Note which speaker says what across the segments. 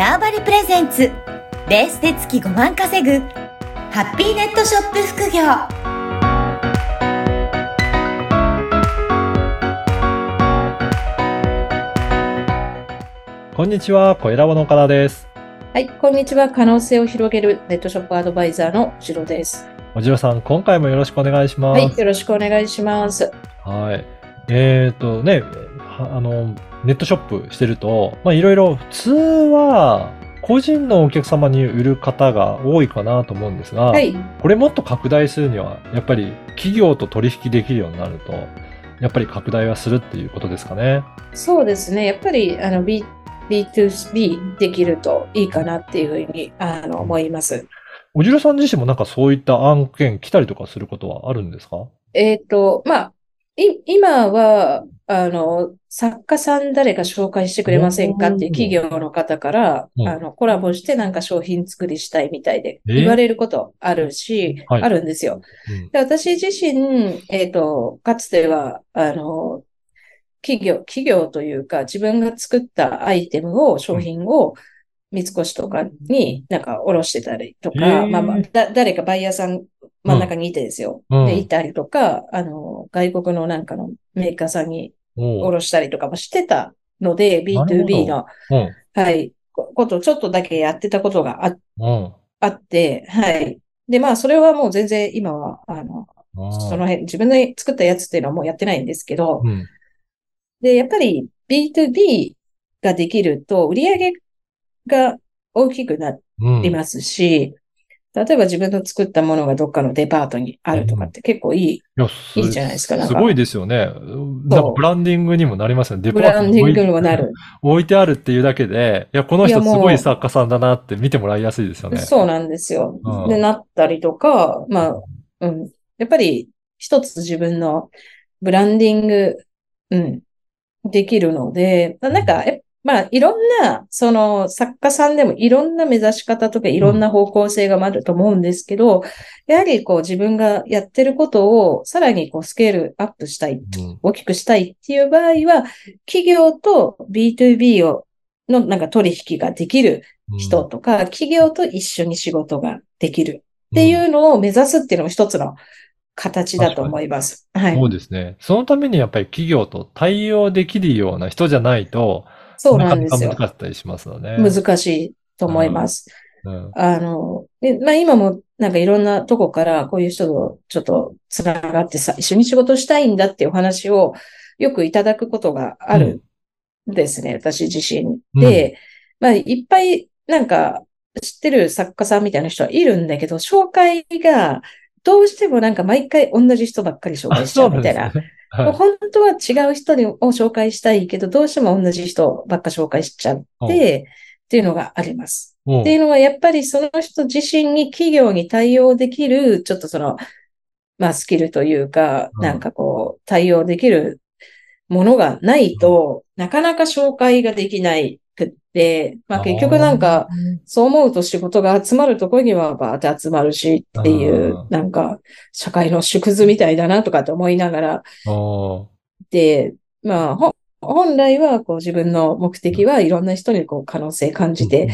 Speaker 1: ターバリプレゼンツベースで月5万稼ぐハッピーネットショップ副業
Speaker 2: こんにちは、小ラボの岡田です。
Speaker 3: はい、こんにちは。可能性を広げるネットショップアドバイザーのしろです。
Speaker 2: おじろさん、今回もよろしくお願いします。
Speaker 3: はい、よろしくお願いします。
Speaker 2: はい。えっ、とね、はあの、ネットショップしてると、まあいろいろ、普通は、個人のお客様に売る方が多いかなと思うんですが、
Speaker 3: はい、
Speaker 2: これもっと拡大するには、やっぱり企業と取引できるようになると、やっぱり拡大はするっていうことですかね。
Speaker 3: そうですね。やっぱりあの B B2B できるといいかなっていうふうにあの思います。
Speaker 2: おじろさん自身もなんかそういった案件来たりとかすることはあるんですか？
Speaker 3: えっ、と、まあ、い今は、あの、作家さん誰か紹介してくれませんかっていう企業の方から、
Speaker 2: うん。
Speaker 3: あの、コラボしてなんか商品作りしたいみたいで
Speaker 2: え
Speaker 3: 言われることあるし、
Speaker 2: はい。
Speaker 3: あるんですよ。
Speaker 2: うん。
Speaker 3: で私自身、えっと、かつては、あの、企業、企業というか、自分が作ったアイテムを、商品を、三越とかになんか卸してたりと
Speaker 2: へ
Speaker 3: か、
Speaker 2: ー
Speaker 3: まあまあ、だ、誰かバイヤーさん真ん中にいてですよ。
Speaker 2: うん
Speaker 3: で、いたりとか、あの、外国のなんかのメーカーさんに
Speaker 2: おう
Speaker 3: 卸したりとかもしてたので、
Speaker 2: なるほど
Speaker 3: B2B の、
Speaker 2: うん。
Speaker 3: はい、こことをちょっとだけやってたことがあ、
Speaker 2: うん。
Speaker 3: あって、はい。で、まあ、それはもう全然今は、あの、その辺、自分で作ったやつっていうのはもうやってないんですけど、
Speaker 2: うん。
Speaker 3: で、やっぱり B2B ができると売り上げが大きくな
Speaker 2: うん。
Speaker 3: りますし、例えば自分の作ったものがどっかのデパートにあるとかって結構いい、
Speaker 2: いや、す
Speaker 3: いいじゃないですかか
Speaker 2: すごいですよね。なんかブランディングにもなりますよね。デ
Speaker 3: ブ
Speaker 2: パートに置い
Speaker 3: ランディングにもなる。
Speaker 2: 置いてあるっていうだけで、いや、この人すごい作家さんだなって見てもらいやすいですよね。
Speaker 3: そうなんですよ
Speaker 2: うん。
Speaker 3: で、なったりとか、まあ、うん。やっぱり一つ自分のブランディング、うん、できるので、なんか、えまあ、いろんな、その、作家さんでもいろんな目指し方とかいろんな方向性があると思うんですけど、やはりこう自分がやってることをさらにこうスケールアップしたい、
Speaker 2: うん
Speaker 3: 大きくしたいっていう場合は、企業と B2B を、のなんか取引ができる人とか、企業と一緒に仕事ができるっていうのを目指すっていうのも一つの形だと思います。はい。
Speaker 2: そうですね。そのためにやっぱり企業と対応できるような人じゃないと、
Speaker 3: そうなんですよ
Speaker 2: 難かったりしますよね。
Speaker 3: 難しいと思います。
Speaker 2: うん。
Speaker 3: あの、でまあ今もなんかいろんなとこからこういう人とちょっとつながってさ、一緒に仕事したいんだっていうお話をよくいただくことがあるんですね、私自身。で、まあいっぱいなんか知ってる作家さんみたいな人はいるんだけど、紹介がどうしてもなんか毎回同じ人ばっかり紹介しちゃうみたいな。
Speaker 2: はい。
Speaker 3: 本当は違う人にを紹介したいけど、どうしても同じ人ばっか紹介しちゃって、っていうのがあります。
Speaker 2: うん。
Speaker 3: っていうのは、やっぱりその人自身に企業に対応できる、ちょっとその、まあスキルというか、
Speaker 2: うん。
Speaker 3: なんかこう、対応できるものがないと、なかなか紹介ができないくって、まあ結局なんか、そう思うと仕事が集まるところにはバーって集まるしっていう
Speaker 2: うん、
Speaker 3: なんか、社会の縮図みたいだなとかって思いながら、で、まあ、ほ本来はこう自分の目的はいろんな人にこう可能性感じて、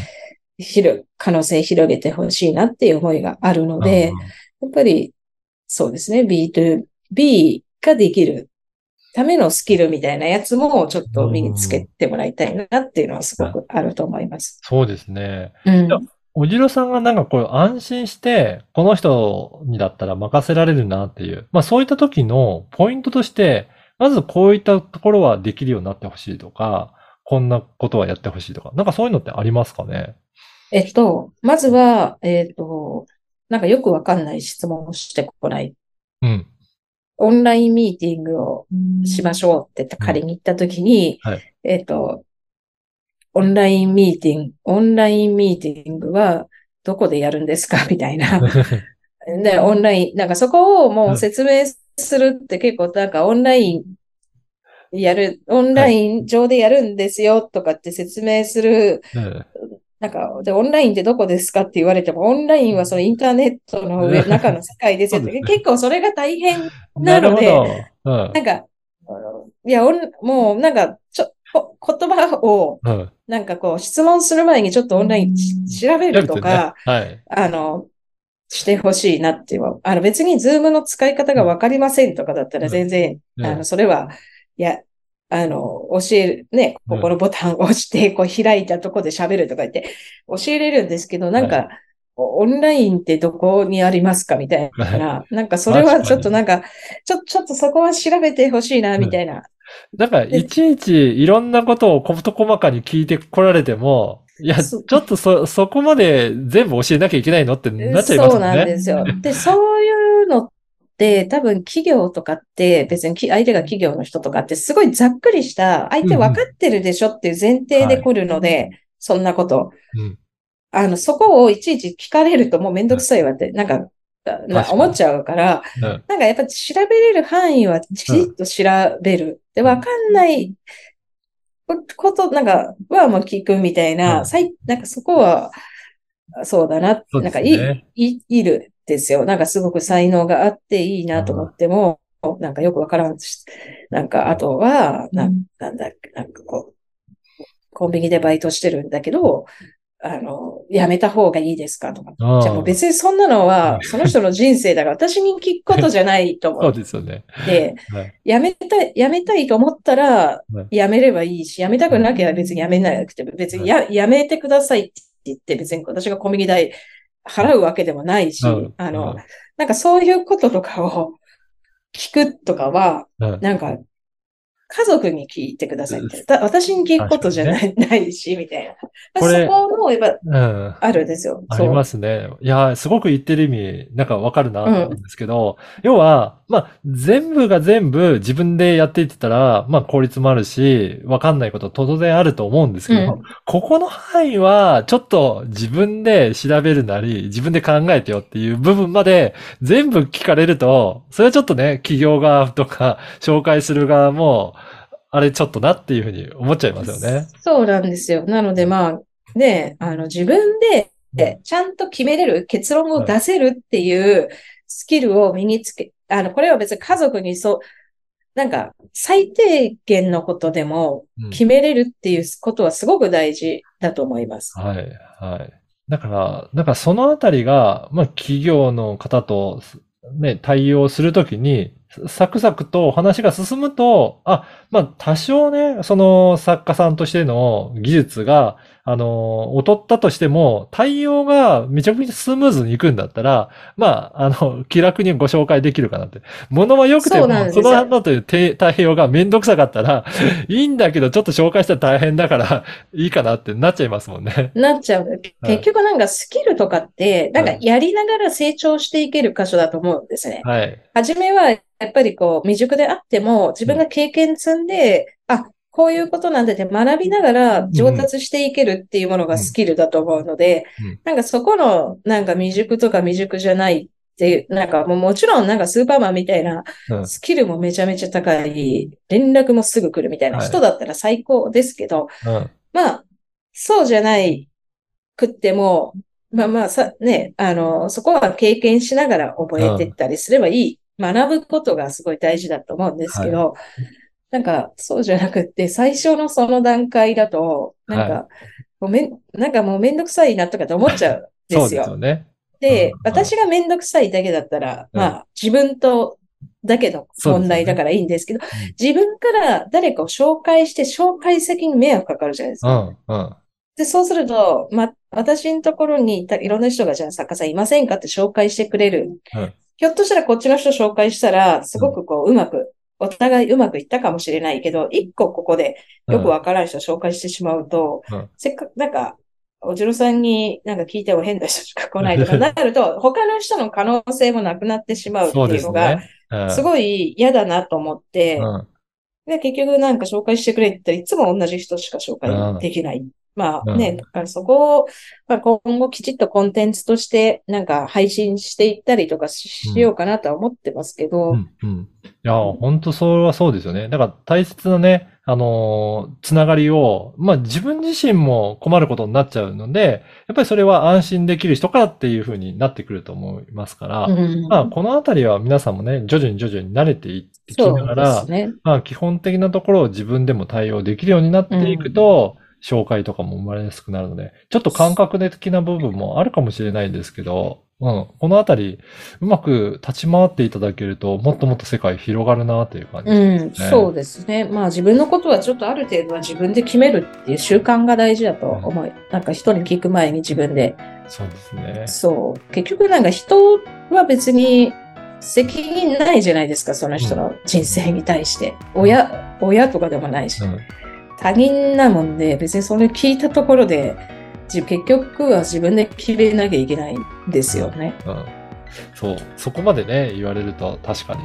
Speaker 3: 広、可能性広げてほしいなっていう思いがあるので、やっぱりそうですね、B2B ができるためのスキルみたいなやつもちょっと身につけてもらいたいなっていうのはすごくあると思います。
Speaker 2: そうですね。
Speaker 3: うん。
Speaker 2: やおじろさんがなんかこう安心して、この人にだったら任せられるなっていう、まあそういった時のポイントとして、まずこういったところはできるようになってほしいとか、こんなことはやってほしいとか、なんかそういうのってありますかね？
Speaker 3: えっと、まずは、えっと、なんかよくわかんない質問をしてこない。
Speaker 2: うん。
Speaker 3: オンラインミーティングをしましょうって仮に言ったときに、
Speaker 2: はい。
Speaker 3: えっと、オンラインミーティング、オンラインミーティングはどこでやるんですか？みたいな。で、オンライン、なんかそこをもう説明するって結構なんかオンラインやる、オンライン上でやるんですよとかって説明する、
Speaker 2: ね
Speaker 3: なんか、で、オンラインってどこですかって言われても、オンラインはそのインターネットの上、中の世界ですよ結構それが大変
Speaker 2: なるほ
Speaker 3: なので、
Speaker 2: ど。うん
Speaker 3: なんか、いや、オンもうなんか、ちょ、こ言葉を、
Speaker 2: うん。
Speaker 3: なんかこう、質問する前にちょっとオンラインし調べるとか、
Speaker 2: ね、はい。
Speaker 3: あの、してほしいなっていう。あの別にズームの使い方がわかりませんとかだったら全然、
Speaker 2: うん
Speaker 3: あの、それは、いや、あの、教える、ね、ここのボタンを押して、こう開いたとこで喋るとか言って教えれるんですけど、なんか、オンラインってどこにありますかみたいな。なんかそれはちょっとなんか、ちょ、ちょっとそこは調べてほしいな、みたいな。
Speaker 2: なんか、いちいちいろんなことをこと細かに聞いてこられても、いや、ち
Speaker 3: そ
Speaker 2: ょっとそ、そこまで全部教えなきゃいけないのってなっちゃいます
Speaker 3: そう。なんですよ。で、そういうのって多分企業とかって別にき相手が企業の人とかってすごいざっくりした相手分かってるでしょっていう前提で来るので、そんなこと。
Speaker 2: うん
Speaker 3: あの、そこをいちいち聞かれるともうめんどくさいわって、なんか、な
Speaker 2: 確かに。
Speaker 3: 思っちゃうから、
Speaker 2: うん。
Speaker 3: なんかやっぱ調べれる範囲はきちっと調べる。で、わかんないこと、なんか、はもう聞くみたいな、
Speaker 2: うん。
Speaker 3: さいなんかそこは、そうだな、なんかいい、い、いるですよ。なんかすごく才能があっていいなと思っても、なんかよくわからんし、なんかあとは、なん。なんだっけ、なんかこう、コンビニでバイトしてるんだけど、あの、やめた方がいいですかとか。じゃあもう別にそんなのは、その人の人生だから、私に聞くことじゃないと
Speaker 2: そう
Speaker 3: 思っ
Speaker 2: ですよね。
Speaker 3: て、
Speaker 2: はい。
Speaker 3: やめたい、やめたいと思ったら
Speaker 2: はい、
Speaker 3: やめればいいし、やめたくなきゃ別にやめなくても、別にや、やめてくださいって言って、別に私がコンビニ代払うわけでもないし
Speaker 2: うん、
Speaker 3: あの、なんかそういうこととかを聞くとかは、
Speaker 2: うん
Speaker 3: なんか、家族に聞いてくださいって。だ私に聞くことじゃない,、ないし、みたいな。
Speaker 2: これ
Speaker 3: そこも、やっぱ、
Speaker 2: うん。
Speaker 3: あるんですよ。
Speaker 2: ありますね。いや、すごく言ってる意味、なんかわかるなと思うんですけど、要は、まあ、全部が全部自分でやっていってたら、まあ、効率もあるし、わかんないこと当然あると思うんですけど、
Speaker 3: うん
Speaker 2: ここの範囲は、ちょっと自分で調べるなり、自分で考えてよっていう部分まで全部聞かれると、それはちょっとね、企業側とか、紹介する側も、あれちょっとなっていうふうに思っちゃいますよね。
Speaker 3: そうなんですよ。なので、まあ、ね、あの、自分で、ちゃんと決めれる、結論を出せるっていうスキルを身につけ、あの、これは別に家族にそう、なんか、最低限のことでも
Speaker 2: うん
Speaker 3: 決めれるっていうことはすごく大事だと思います。
Speaker 2: はい、はい。だから、なんかそのあたりが、まあ企業の方とね、対応するときに、サクサクと話が進むと、あ、まあ多少ね、その作家さんとしての技術が、あの、劣ったとしても、対応がめちゃくちゃスムーズにいくんだったら、まあ、あの、気楽にご紹介できるかなって。物は良くても
Speaker 3: そ
Speaker 2: の後というて対応がめんどくさかったら、いいんだけど、ちょっと紹介したら大変だから、いいかなってなっちゃいますもんね。
Speaker 3: なっちゃう。結局なんかスキルとかって、なんかやりながら成長していける箇所だと思うんですね。
Speaker 2: はい。
Speaker 3: はじめは、やっぱりこう、未熟であっても、自分が経験積んで、あ、こういうことなんだって学びながら上達していけるっていうものがスキルだと思うので
Speaker 2: うん、
Speaker 3: なんかそこの、なんか未熟とか未熟じゃないっていう、なんかもうもちろんなんかスーパーマンみたいな
Speaker 2: うん。
Speaker 3: スキルもめちゃめちゃ高い、連絡もすぐ来るみたいな
Speaker 2: はい。
Speaker 3: 人だったら最高ですけど、
Speaker 2: うん。
Speaker 3: まあ、そうじゃないくっても、まあまあさ、ね、あの、そこは経験しながら覚えていったりすればいい。学ぶことがすごい大事だと思うんですけど、なんか、そうじゃなくって、最初のその段階だと、なんか、
Speaker 2: は
Speaker 3: もうめん、なんかもうめんどくさいなとかって思っちゃうんで
Speaker 2: そう
Speaker 3: すよ。
Speaker 2: ですよね。
Speaker 3: で
Speaker 2: うん、
Speaker 3: 私がめんどくさいだけだったら、
Speaker 2: うん
Speaker 3: まあ、自分とだけの問題だからいいんですけど、自分から誰かを紹介して、紹介先に迷惑かかるじゃないですか。
Speaker 2: うん、うん。
Speaker 3: で、そうすると、ま、私のところにいたいろんな人が、じゃあ作家さんいませんかって紹介してくれる。
Speaker 2: うん
Speaker 3: ひょっとしたらこっちの人紹介したら、すごくこう、うまく、お互いうまくいったかもしれないけど、一個ここでよくわからん人を紹介してしまうと、
Speaker 2: うん。
Speaker 3: せっかく、なんか、おじろさんになんか聞いても変な人しか来ないとか なると、他の人の可能性もなくなってしまうっていうのが、すごい嫌だなと思って、
Speaker 2: うん。
Speaker 3: で、結局なんか紹介してくれって言ったらいつも同じ人しか紹介できない。まあ
Speaker 2: うん
Speaker 3: ね、だからそこを、まあ、今後きちっとコンテンツとしてなんか配信していったりとかししようかなとは思ってますけど、
Speaker 2: うん、うん。いや、本当それはそうですよね。だから大切なね、あのーつながりを、まあ自分自身も困ることになっちゃうので、やっぱりそれは安心できる人からっていうふうになってくると思いますから、
Speaker 3: うん
Speaker 2: まあこのあたりは皆さんもね、徐々に徐々に慣れていってきながら
Speaker 3: す、ね。
Speaker 2: まあ基本的なところを自分でも対応できるようになっていくと、紹介とかも生まれやすくなるので、ちょっと感覚的な部分もあるかもしれないですけど、うん、このあたり、うまく立ち回っていただけると、もっともっと世界広がるなという感じ
Speaker 3: うん、
Speaker 2: ですね。
Speaker 3: そうですね。まあ自分のことはちょっとある程度は自分で決めるっていう習慣が大事だと思う。なんか人に聞く前に自分で。
Speaker 2: そうですね。
Speaker 3: そう。結局なんか人は別に責任ないじゃないですか、その人の人生に対して。親、親とかでもないし。
Speaker 2: うん
Speaker 3: 他人なもんで、別にそれ聞いたところで、じ結局は自分で決めなきゃいけないんですよね。
Speaker 2: うん。そう。そこまでね、言われると確かに、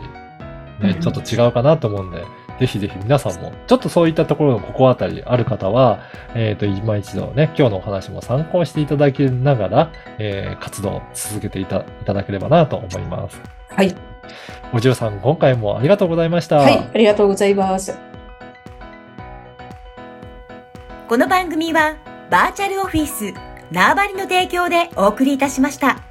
Speaker 2: ね
Speaker 3: う、ん
Speaker 2: ちょっと違うかなと思うんで、ぜひぜひ皆さんも、ちょっとそういったところのここあたりある方は、えっ、と、今一度ね、今日のお話も参考していただきながら、えー活動を続けていたいただければなと思います。
Speaker 3: はい。
Speaker 2: おじゅうさん、今回もありがとうございました。
Speaker 3: はい。ありがとうございます。
Speaker 1: この番組はバーチャルオフィス縄張りの提供でお送りいたしました。